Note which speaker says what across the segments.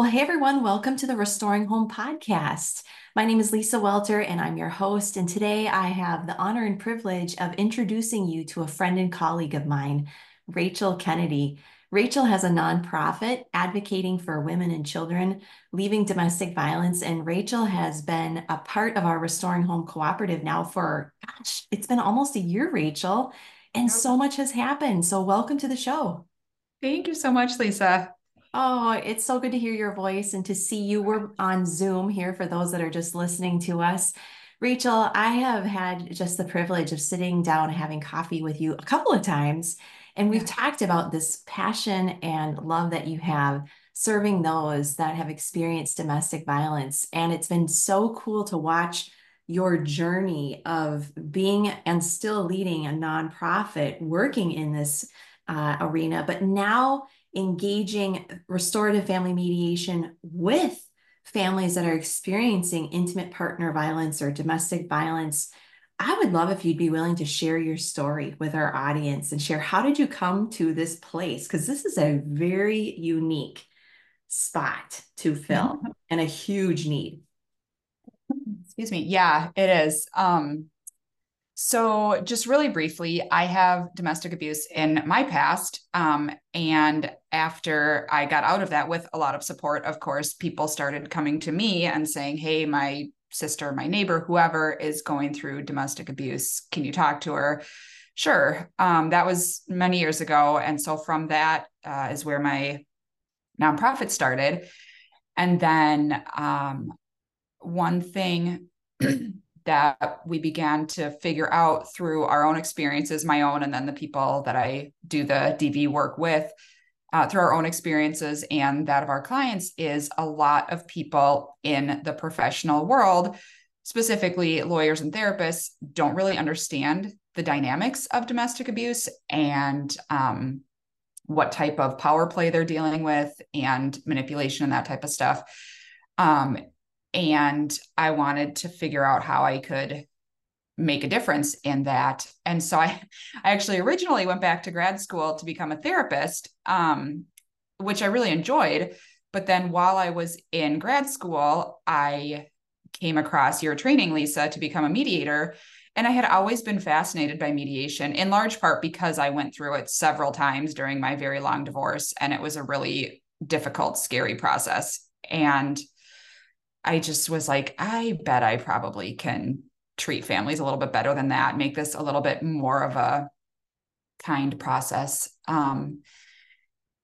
Speaker 1: Well, hey everyone, welcome to the Restoring Home podcast. My name is Lisa Welter and I'm your host. And today I have the honor and privilege of introducing you to a friend and colleague of mine, Rachel Kennedy. Rachel has a nonprofit advocating for women and children leaving domestic violence. And Rachel has been a part of our Restoring Home Cooperative now for, gosh, it's been almost a year, Rachel. And so much has happened. So, welcome to the show.
Speaker 2: Thank you so much, Lisa.
Speaker 1: Oh, it's so good to hear your voice and to see you. We're on Zoom here for those that are just listening to us. Rachel, I have had just the privilege of sitting down and having coffee with you a couple of times. And we've talked about this passion and love that you have serving those that have experienced domestic violence. And it's been so cool to watch your journey of being and still leading a nonprofit working in this uh, arena, but now engaging restorative family mediation with families that are experiencing intimate partner violence or domestic violence. I would love if you'd be willing to share your story with our audience and share how did you come to this place? Because this is a very unique spot to fill mm-hmm. and a huge need.
Speaker 2: Excuse me. Yeah, it is. Um, so, just really briefly, I have domestic abuse in my past. Um, and after I got out of that with a lot of support, of course, people started coming to me and saying, Hey, my sister, my neighbor, whoever is going through domestic abuse, can you talk to her? Sure. Um, that was many years ago. And so, from that uh, is where my nonprofit started. And then, um, one thing that we began to figure out through our own experiences, my own, and then the people that I do the DV work with, uh, through our own experiences and that of our clients, is a lot of people in the professional world, specifically lawyers and therapists, don't really understand the dynamics of domestic abuse and um, what type of power play they're dealing with and manipulation and that type of stuff. Um, and I wanted to figure out how I could make a difference in that. And so I, I actually originally went back to grad school to become a therapist, um, which I really enjoyed. But then while I was in grad school, I came across your training, Lisa, to become a mediator. And I had always been fascinated by mediation, in large part because I went through it several times during my very long divorce. And it was a really difficult, scary process. And I just was like, I bet I probably can treat families a little bit better than that, make this a little bit more of a kind process. Um,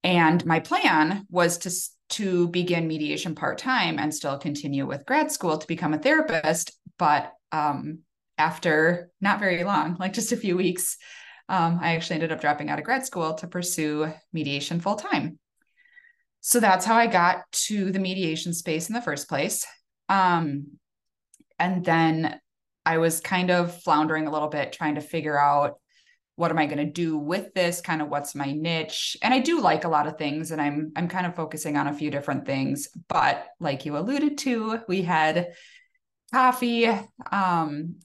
Speaker 2: and my plan was to to begin mediation part time and still continue with grad school to become a therapist. But um, after not very long, like just a few weeks, um, I actually ended up dropping out of grad school to pursue mediation full time so that's how I got to the mediation space in the first place. Um, and then I was kind of floundering a little bit, trying to figure out what am I going to do with this? Kind of what's my niche? And I do like a lot of things, and I'm I'm kind of focusing on a few different things. But like you alluded to, we had coffee, um,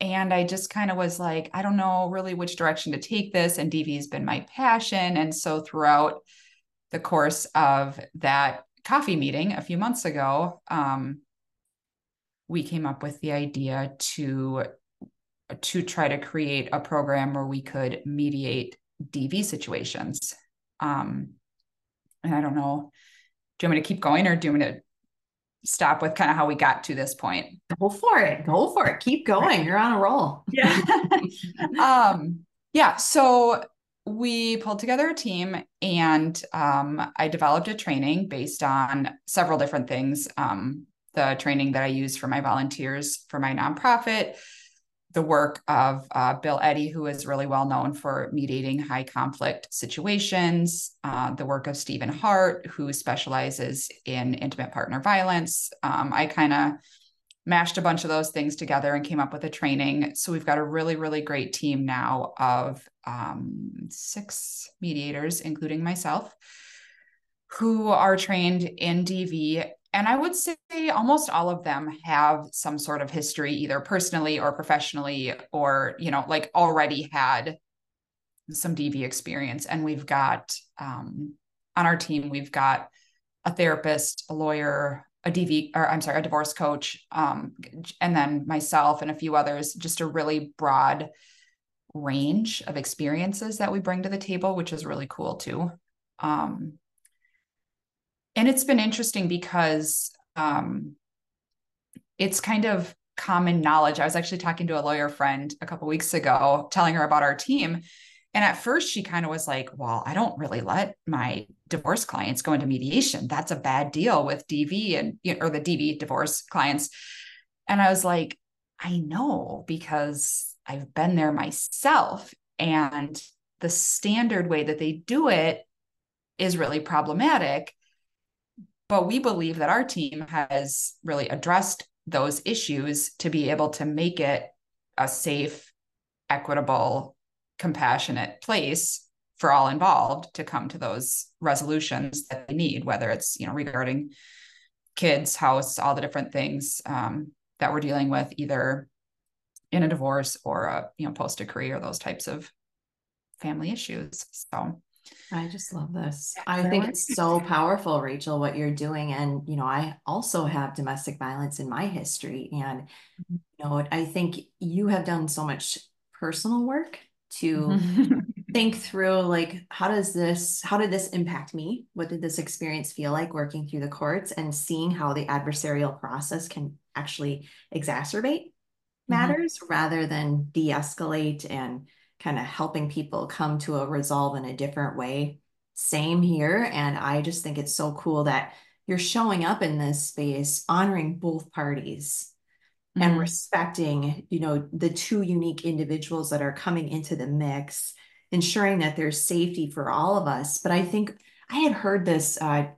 Speaker 2: and I just kind of was like, I don't know really which direction to take this. And DV has been my passion, and so throughout the course of that coffee meeting a few months ago, um, we came up with the idea to to try to create a program where we could mediate DV situations. Um, and I don't know, do you want me to keep going or do you want me to stop with kind of how we got to this point?
Speaker 1: Go for it. Go for it. Keep going. You're on a roll.
Speaker 2: Yeah. um, yeah. So we pulled together a team and um, I developed a training based on several different things. Um, the training that I use for my volunteers for my nonprofit, the work of uh, Bill Eddy, who is really well known for mediating high conflict situations, uh, the work of Stephen Hart, who specializes in intimate partner violence. Um, I kind of mashed a bunch of those things together and came up with a training. So we've got a really, really great team now of um, six mediators, including myself, who are trained in DV. And I would say almost all of them have some sort of history, either personally or professionally, or, you know, like already had some DV experience. And we've got um, on our team, we've got a therapist, a lawyer, a DV, or I'm sorry, a divorce coach, um, and then myself and a few others, just a really broad range of experiences that we bring to the table, which is really cool too. Um, and it's been interesting because um, it's kind of common knowledge. I was actually talking to a lawyer friend a couple weeks ago, telling her about our team. And at first, she kind of was like, Well, I don't really let my divorce clients go into mediation. That's a bad deal with DV and, or the DV divorce clients. And I was like, I know because I've been there myself. And the standard way that they do it is really problematic. But we believe that our team has really addressed those issues to be able to make it a safe, equitable, compassionate place for all involved to come to those resolutions that they need, whether it's you know regarding kids, house, all the different things um, that we're dealing with, either in a divorce or a you know post decree or those types of family issues. So
Speaker 1: I just love this. I think it's so powerful, Rachel, what you're doing. And, you know, I also have domestic violence in my history. And, mm-hmm. you know, I think you have done so much personal work to think through like how does this how did this impact me what did this experience feel like working through the courts and seeing how the adversarial process can actually exacerbate mm-hmm. matters mm-hmm. rather than de-escalate and kind of helping people come to a resolve in a different way. Same here. And I just think it's so cool that you're showing up in this space, honoring both parties mm-hmm. and respecting, you know, the two unique individuals that are coming into the mix, ensuring that there's safety for all of us. But I think I had heard this uh,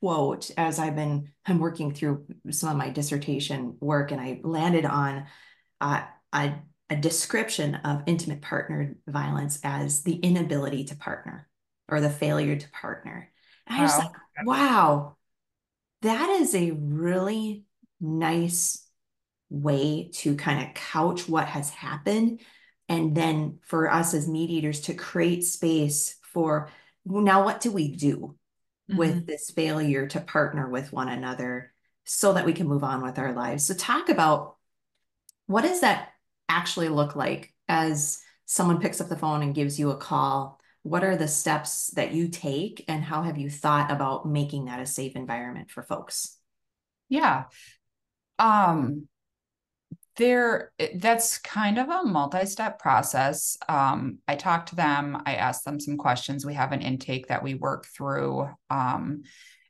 Speaker 1: quote as I've been I'm working through some of my dissertation work, and I landed on uh, a a description of intimate partner violence as the inability to partner or the failure to partner. And I was like, wow, that is a really nice way to kind of couch what has happened. And then for us as mediators to create space for now, what do we do mm-hmm. with this failure to partner with one another so that we can move on with our lives? So, talk about what is that actually look like as someone picks up the phone and gives you a call? What are the steps that you take, and how have you thought about making that a safe environment for folks?
Speaker 2: Yeah. Um, there that's kind of a multi-step process um, i talk to them i ask them some questions we have an intake that we work through um,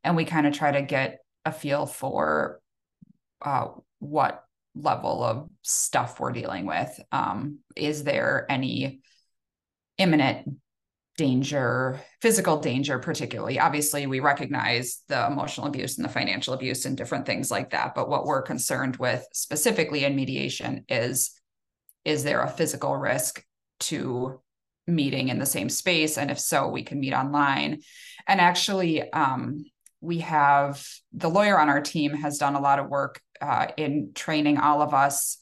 Speaker 2: and we kind of try to get a feel for uh, what level of stuff we're dealing with. Um, is there any imminent danger, physical danger, particularly? Obviously, we recognize the emotional abuse and the financial abuse and different things like that. But what we're concerned with specifically in mediation is is there a physical risk to meeting in the same space? And if so, we can meet online. And actually, um, we have the lawyer on our team has done a lot of work uh, in training all of us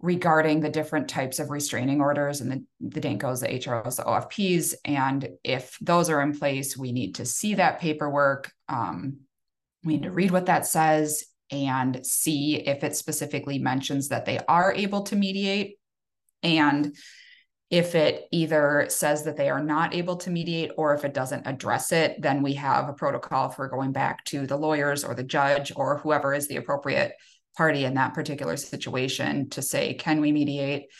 Speaker 2: regarding the different types of restraining orders and the, the DANCOs, the HROs, the OFPs. And if those are in place, we need to see that paperwork. Um, we need to read what that says and see if it specifically mentions that they are able to mediate. And if it either says that they are not able to mediate or if it doesn't address it, then we have a protocol for going back to the lawyers or the judge or whoever is the appropriate party in that particular situation to say, can we mediate?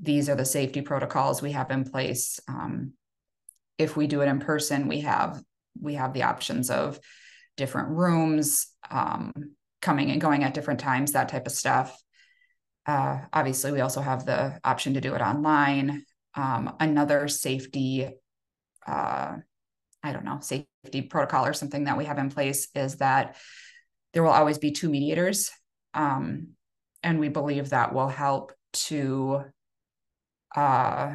Speaker 2: These are the safety protocols we have in place. Um, if we do it in person, we have we have the options of different rooms, um, coming and going at different times, that type of stuff. Uh, obviously, we also have the option to do it online um, another safety uh, i don't know safety protocol or something that we have in place is that there will always be two mediators um, and we believe that will help to uh,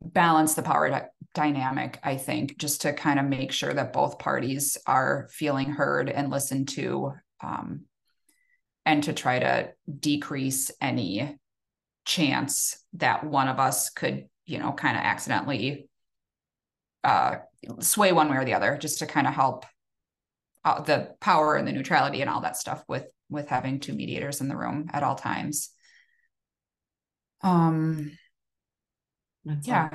Speaker 2: balance the power di- dynamic i think just to kind of make sure that both parties are feeling heard and listened to um, and to try to decrease any chance that one of us could, you know, kind of accidentally uh, sway one way or the other, just to kind of help uh, the power and the neutrality and all that stuff with with having two mediators in the room at all times. Um,
Speaker 1: That's
Speaker 2: yeah.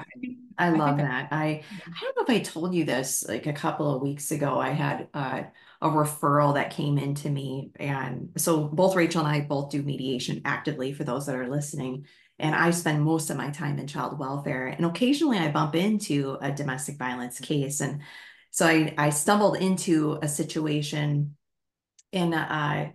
Speaker 2: I,
Speaker 1: I love
Speaker 2: I
Speaker 1: that. I I don't know if I told you this like a couple of weeks ago. I had uh, a referral that came into me, and so both Rachel and I both do mediation actively for those that are listening. And I spend most of my time in child welfare, and occasionally I bump into a domestic violence case. And so I I stumbled into a situation in uh,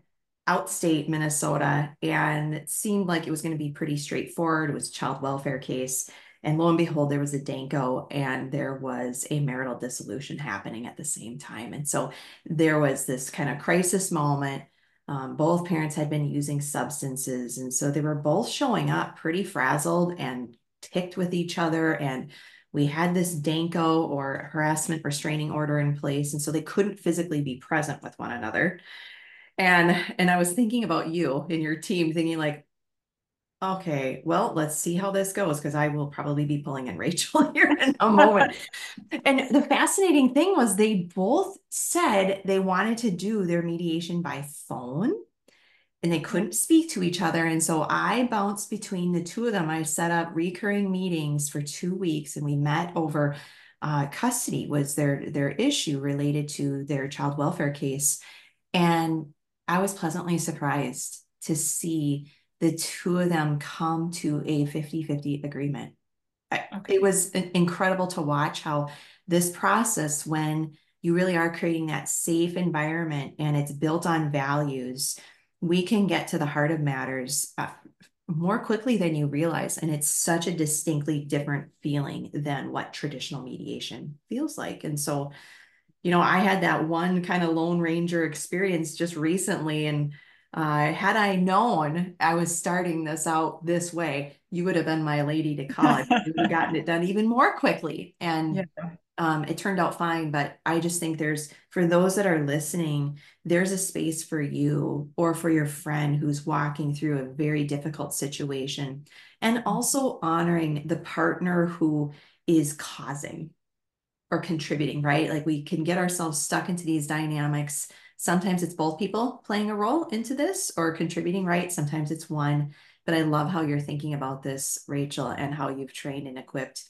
Speaker 1: outstate Minnesota, and it seemed like it was going to be pretty straightforward. It was a child welfare case. And lo and behold, there was a DANCO and there was a marital dissolution happening at the same time. And so there was this kind of crisis moment. Um, both parents had been using substances. And so they were both showing up pretty frazzled and ticked with each other. And we had this DANCO or harassment restraining order in place. And so they couldn't physically be present with one another. And and I was thinking about you and your team, thinking like, okay, well, let's see how this goes because I will probably be pulling in Rachel here in a moment. and the fascinating thing was they both said they wanted to do their mediation by phone and they couldn't speak to each other. And so I bounced between the two of them. I set up recurring meetings for two weeks and we met over uh, custody was their their issue related to their child welfare case. And I was pleasantly surprised to see the two of them come to a 50 50 agreement. Okay. It was incredible to watch how this process, when you really are creating that safe environment and it's built on values, we can get to the heart of matters uh, more quickly than you realize. And it's such a distinctly different feeling than what traditional mediation feels like. And so, you know, I had that one kind of Lone Ranger experience just recently. And uh, had I known I was starting this out this way, you would have been my lady to call it. you would have gotten it done even more quickly. And yeah. um, it turned out fine. But I just think there's, for those that are listening, there's a space for you or for your friend who's walking through a very difficult situation. And also honoring the partner who is causing or contributing, right? Like we can get ourselves stuck into these dynamics. Sometimes it's both people playing a role into this or contributing, right? Sometimes it's one. But I love how you're thinking about this, Rachel, and how you've trained and equipped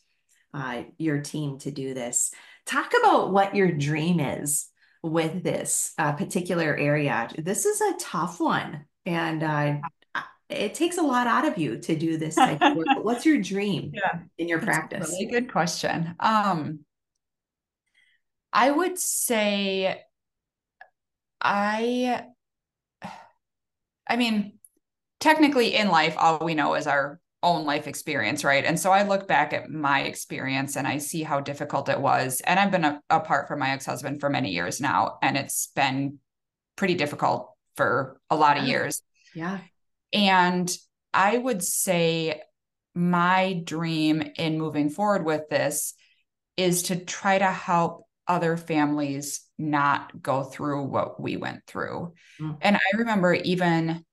Speaker 1: uh, your team to do this. Talk about what your dream is with this uh, particular area. This is a tough one, and uh, it takes a lot out of you to do this type of work. what's your dream yeah, in your practice?
Speaker 2: really good question. Um, I would say I I mean, technically in life, all we know is our own life experience, right? And so I look back at my experience and I see how difficult it was. And I've been a, apart from my ex-husband for many years now, and it's been pretty difficult for a lot of years.
Speaker 1: Yeah.
Speaker 2: And I would say my dream in moving forward with this is to try to help other families not go through what we went through. Mm. And I remember even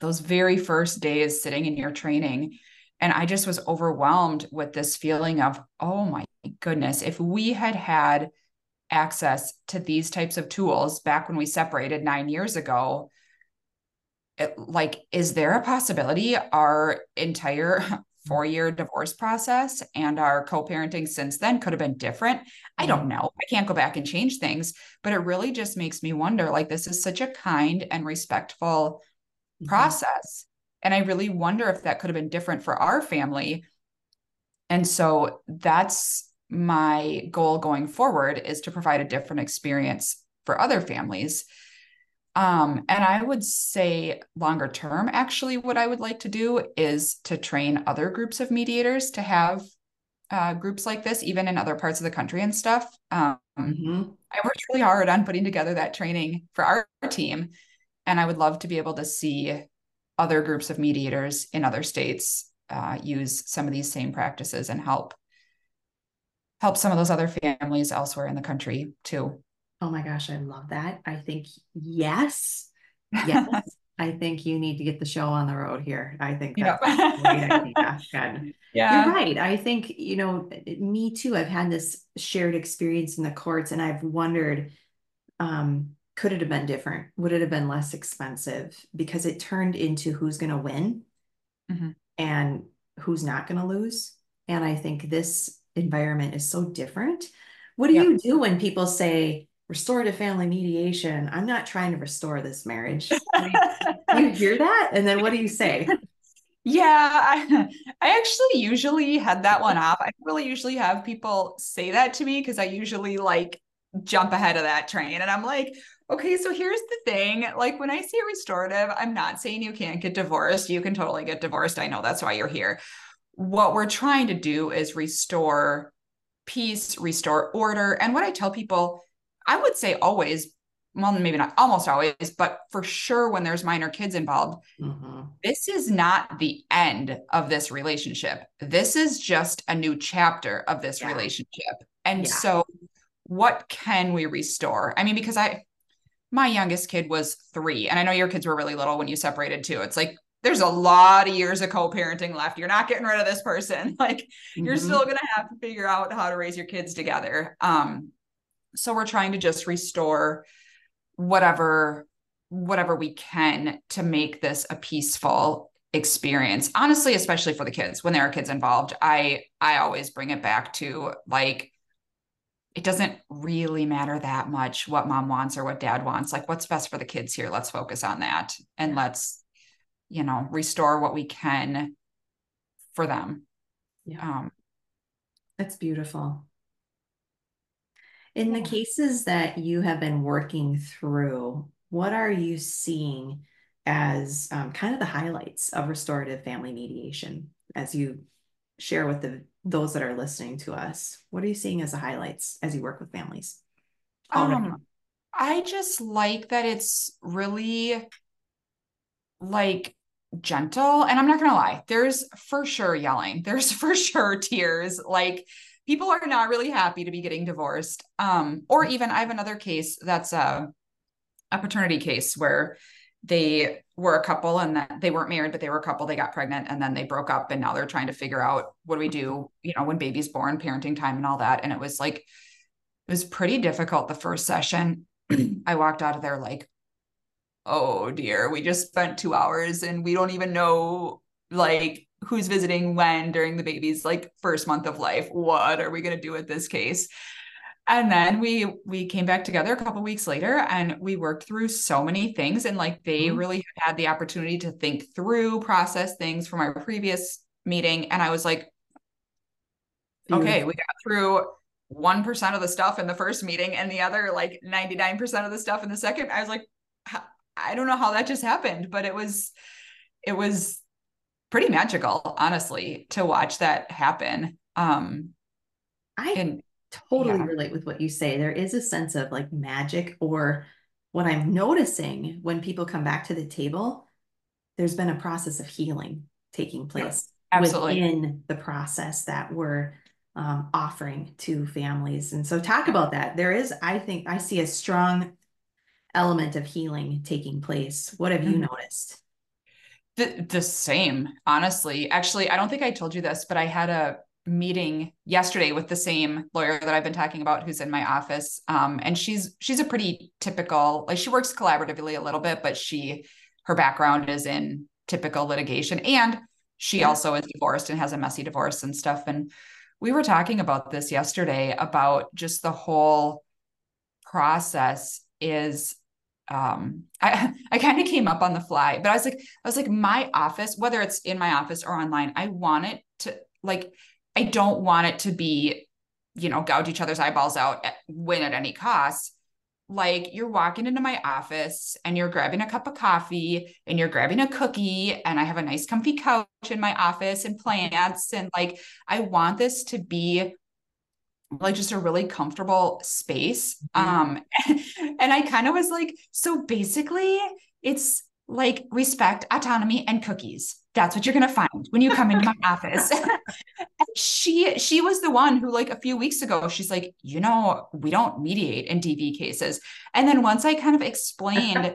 Speaker 2: those very first days sitting in your training, and I just was overwhelmed with this feeling of, oh my goodness, if we had had access to these types of tools back when we separated nine years ago, it, like, is there a possibility our entire four year divorce process and our co parenting since then could have been different. I don't mm-hmm. know. I can't go back and change things, but it really just makes me wonder like, this is such a kind and respectful mm-hmm. process. And I really wonder if that could have been different for our family. And so that's my goal going forward is to provide a different experience for other families um, and I would say longer term, actually, what I would like to do is to train other groups of mediators to have uh, groups like this, even in other parts of the country and stuff. Um, mm-hmm. I worked really hard on putting together that training for our team. And I would love to be able to see other groups of mediators in other states uh, use some of these same practices and help help some of those other families elsewhere in the country too.
Speaker 1: Oh my gosh, I love that. I think yes. Yes. I think you need to get the show on the road here. I think that's yeah. a great idea. Yeah. You're right. I think, you know, me too. I've had this shared experience in the courts and I've wondered um, could it have been different? Would it have been less expensive? Because it turned into who's going to win
Speaker 2: mm-hmm.
Speaker 1: and who's not going to lose. And I think this environment is so different. What do yep. you do when people say restorative family mediation? I'm not trying to restore this marriage. you, you hear that? And then what do you say?
Speaker 2: Yeah, I, I actually usually head that one off. I really usually have people say that to me because I usually like jump ahead of that train and I'm like, okay, so here's the thing. Like when I say restorative, I'm not saying you can't get divorced. You can totally get divorced. I know that's why you're here. What we're trying to do is restore peace, restore order. And what I tell people, I would say always, well, maybe not almost always, but for sure when there's minor kids involved, mm-hmm. this is not the end of this relationship. This is just a new chapter of this yeah. relationship. And yeah. so, what can we restore? I mean, because I, my youngest kid was three, and I know your kids were really little when you separated too. It's like there's a lot of years of co-parenting left. You're not getting rid of this person. Like mm-hmm. you're still going to have to figure out how to raise your kids together. Um, so we're trying to just restore whatever whatever we can to make this a peaceful experience. Honestly especially for the kids. When there are kids involved i i always bring it back to like it doesn't really matter that much what mom wants or what dad wants. Like what's best for the kids here? Let's focus on that and let's you know restore what we can for them.
Speaker 1: Yeah. Um that's beautiful in yeah. the cases that you have been working through, what are you seeing as um, kind of the highlights of restorative family mediation as you share with the those that are listening to us? What are you seeing as the highlights as you work with families?
Speaker 2: Um, I just like that it's really like gentle and i'm not gonna lie there's for sure yelling there's for sure tears like people are not really happy to be getting divorced. Um, or even I have another case that's a, a paternity case where they were a couple and that they weren't married, but they were a couple. They got pregnant and then they broke up, and now they're trying to figure out what do we do, you know, when baby's born, parenting time, and all that. And it was like, it was pretty difficult the first session. I walked out of there like, oh dear, we just spent two hours and we don't even know like who's visiting when during the baby's like first month of life. What are we going to do with this case? And then we we came back together a couple weeks later and we worked through so many things and like they mm-hmm. really had the opportunity to think through process things from our previous meeting and i was like okay we got through 1% of the stuff in the first meeting and the other like 99% of the stuff in the second. I was like i don't know how that just happened but it was it was pretty magical, honestly, to watch that happen. Um,
Speaker 1: I and, totally yeah. relate with what you say. There is a sense of like magic, or what I'm noticing when people come back to the table, there's been a process of healing taking place Absolutely. within the process that we're um, offering to families. And so, talk about that. There is, I think, I see a strong element of healing taking place. What have you mm-hmm. noticed?
Speaker 2: The, the same, honestly. Actually, I don't think I told you this, but I had a meeting yesterday with the same lawyer that I've been talking about who's in my office. Um, and she's she's a pretty typical, like she works collaboratively a little bit, but she her background is in typical litigation. And she yeah. also is divorced and has a messy divorce and stuff. And we were talking about this yesterday about just the whole process is um i i kind of came up on the fly but i was like i was like my office whether it's in my office or online i want it to like i don't want it to be you know gouge each other's eyeballs out at, win at any cost. Like you're walking into my office and you're grabbing a cup of coffee and you're grabbing a cookie and i have a nice comfy couch in my office and plants and like i want this to be like just a really comfortable space. Mm-hmm. Um, and I kind of was like, so basically, it's like respect, autonomy, and cookies. That's what you're gonna find when you come into my office. she she was the one who, like a few weeks ago, she's like, you know, we don't mediate in DV cases. And then once I kind of explained,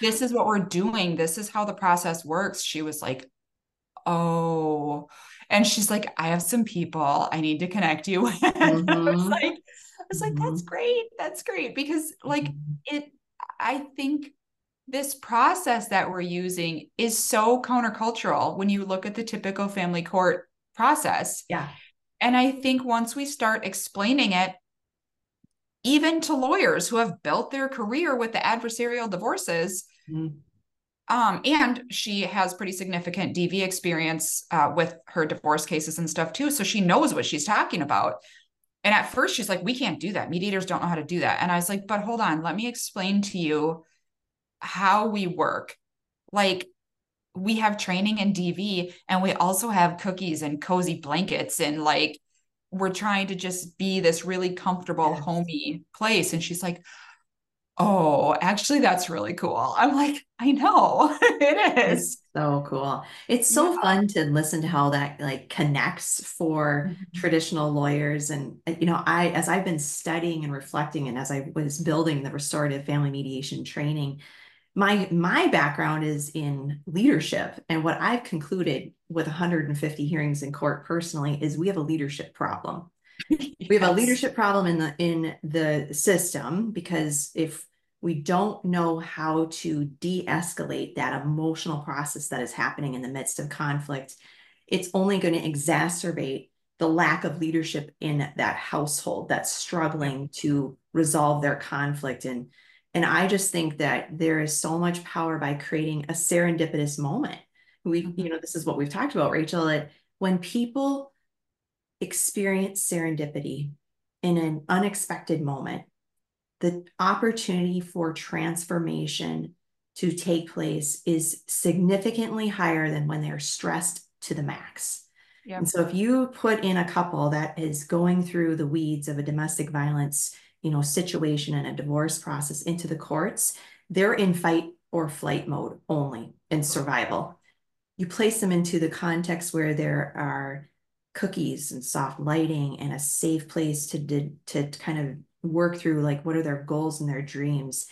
Speaker 2: this is what we're doing, this is how the process works, she was like, oh and she's like, I have some people I need to connect you with. Mm-hmm. I was mm-hmm. like, was mm-hmm. like, that's mm-hmm. great. That's great. Because like mm-hmm. it, I think this process that we're using is so countercultural when you look at the typical family court process.
Speaker 1: Yeah.
Speaker 2: And I think once we start explaining it, even to lawyers who have built their career with the adversarial divorces, mm-hmm. Um, and she has pretty significant DV experience uh, with her divorce cases and stuff too. So she knows what she's talking about. And at first, she's like, we can't do that. Mediators don't know how to do that. And I was like, but hold on, let me explain to you how we work. Like, we have training in DV and we also have cookies and cozy blankets and like we're trying to just be this really comfortable, yes. homey place. And she's like, Oh, actually, that's really cool. I'm like, I know it is.
Speaker 1: It's so cool. It's so yeah. fun to listen to how that like connects for mm-hmm. traditional lawyers. And, uh, you know, I, as I've been studying and reflecting, and as I was building the restorative family mediation training, my my background is in leadership and what i've concluded with 150 hearings in court personally is we have a leadership problem we have a leadership problem in the in the system because if we don't know how to de-escalate that emotional process that is happening in the midst of conflict it's only going to exacerbate the lack of leadership in that household that's struggling to resolve their conflict and and I just think that there is so much power by creating a serendipitous moment. We, mm-hmm. you know, this is what we've talked about, Rachel, that when people experience serendipity in an unexpected moment, the opportunity for transformation to take place is significantly higher than when they're stressed to the max. Yep. And so if you put in a couple that is going through the weeds of a domestic violence you know, situation and a divorce process into the courts, they're in fight or flight mode only in survival. You place them into the context where there are cookies and soft lighting and a safe place to to kind of work through like what are their goals and their dreams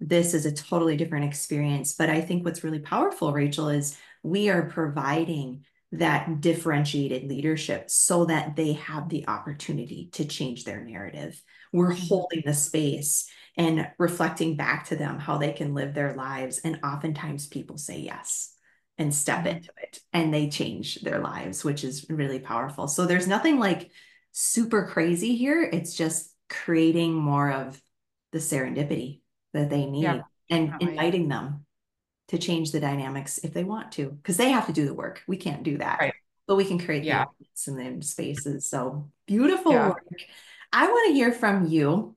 Speaker 1: this is a totally different experience but i think what's really powerful rachel is we are providing that differentiated leadership so that they have the opportunity to change their narrative we're mm-hmm. holding the space and reflecting back to them how they can live their lives. And oftentimes people say yes and step mm-hmm. into it and they change their lives, which is really powerful. So there's nothing like super crazy here. It's just creating more of the serendipity that they need yeah, and definitely. inviting them to change the dynamics if they want to, because they have to do the work. We can't do that. Right. But we can create yeah. the in the spaces. So beautiful yeah. work. I want to hear from you.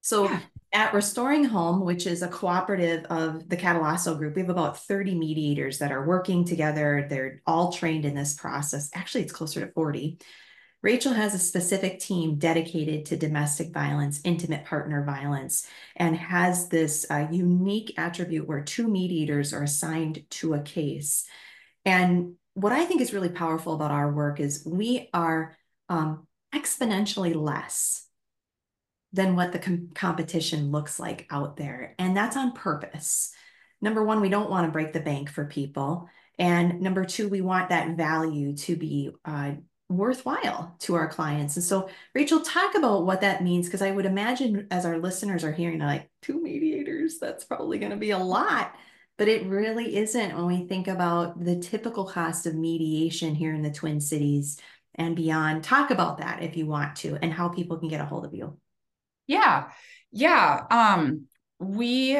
Speaker 1: So yeah. at Restoring Home, which is a cooperative of the Katallasso Group, we have about 30 mediators that are working together. They're all trained in this process. Actually, it's closer to 40. Rachel has a specific team dedicated to domestic violence, intimate partner violence, and has this uh, unique attribute where two mediators are assigned to a case. And what I think is really powerful about our work is we are um, exponentially less than what the com- competition looks like out there. And that's on purpose. Number one, we don't want to break the bank for people. And number two, we want that value to be uh, worthwhile to our clients. And so, Rachel, talk about what that means, because I would imagine as our listeners are hearing, like, two mediators, that's probably going to be a lot. But it really isn't when we think about the typical cost of mediation here in the Twin Cities and beyond. Talk about that if you want to and how people can get a hold of you.
Speaker 2: Yeah. Yeah. Um, we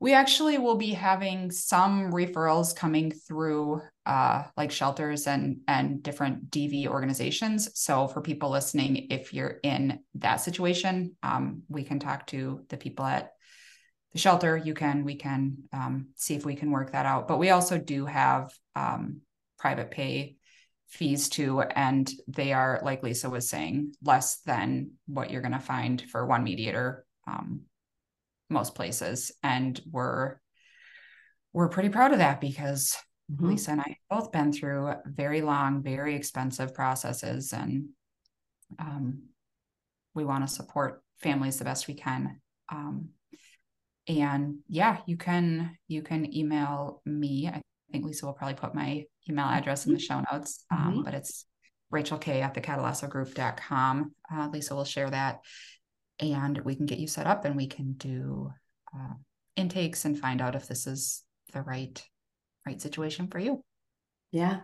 Speaker 2: we actually will be having some referrals coming through uh, like shelters and and different DV organizations. So for people listening, if you're in that situation, um, we can talk to the people at the shelter. You can we can um, see if we can work that out. But we also do have um, private pay fees too and they are like lisa was saying less than what you're going to find for one mediator um, most places and we're we're pretty proud of that because mm-hmm. lisa and i both been through very long very expensive processes and um, we want to support families the best we can um, and yeah you can you can email me i think lisa will probably put my email address in the show notes, um, mm-hmm. but it's Rachel K at the katallassogroup.com. Uh, Lisa will share that. and we can get you set up and we can do uh, intakes and find out if this is the right right situation for you.
Speaker 1: Yeah.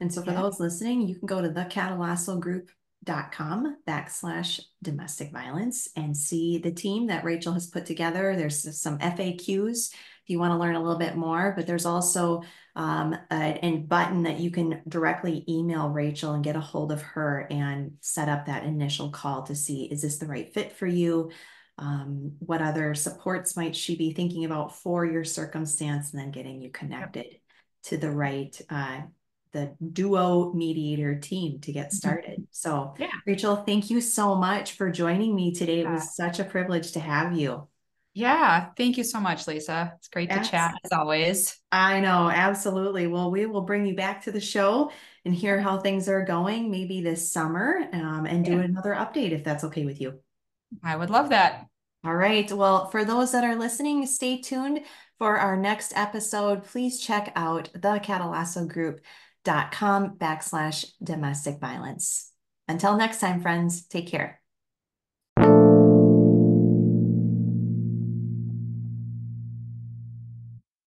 Speaker 1: And so for yeah. those listening, you can go to the Katallasso group.com backslash domestic violence and see the team that Rachel has put together. There's some FAQs if you want to learn a little bit more, but there's also um, a, a button that you can directly email Rachel and get a hold of her and set up that initial call to see, is this the right fit for you? Um, what other supports might she be thinking about for your circumstance and then getting you connected yep. to the right uh, the duo mediator team to get mm-hmm. started. So, yeah. Rachel, thank you so much for joining me today. It was such a privilege to have you.
Speaker 2: Yeah, thank you so much, Lisa. It's great to chat as always.
Speaker 1: I know, absolutely. Well, we will bring you back to the show and hear how things are going maybe this summer um, and do another update if that's okay with you.
Speaker 2: I would love that.
Speaker 1: All right. Well, for those that are listening, stay tuned for our next episode. Please check out the katallassogroup.com backslash domestic violence. Until next time, friends, take care.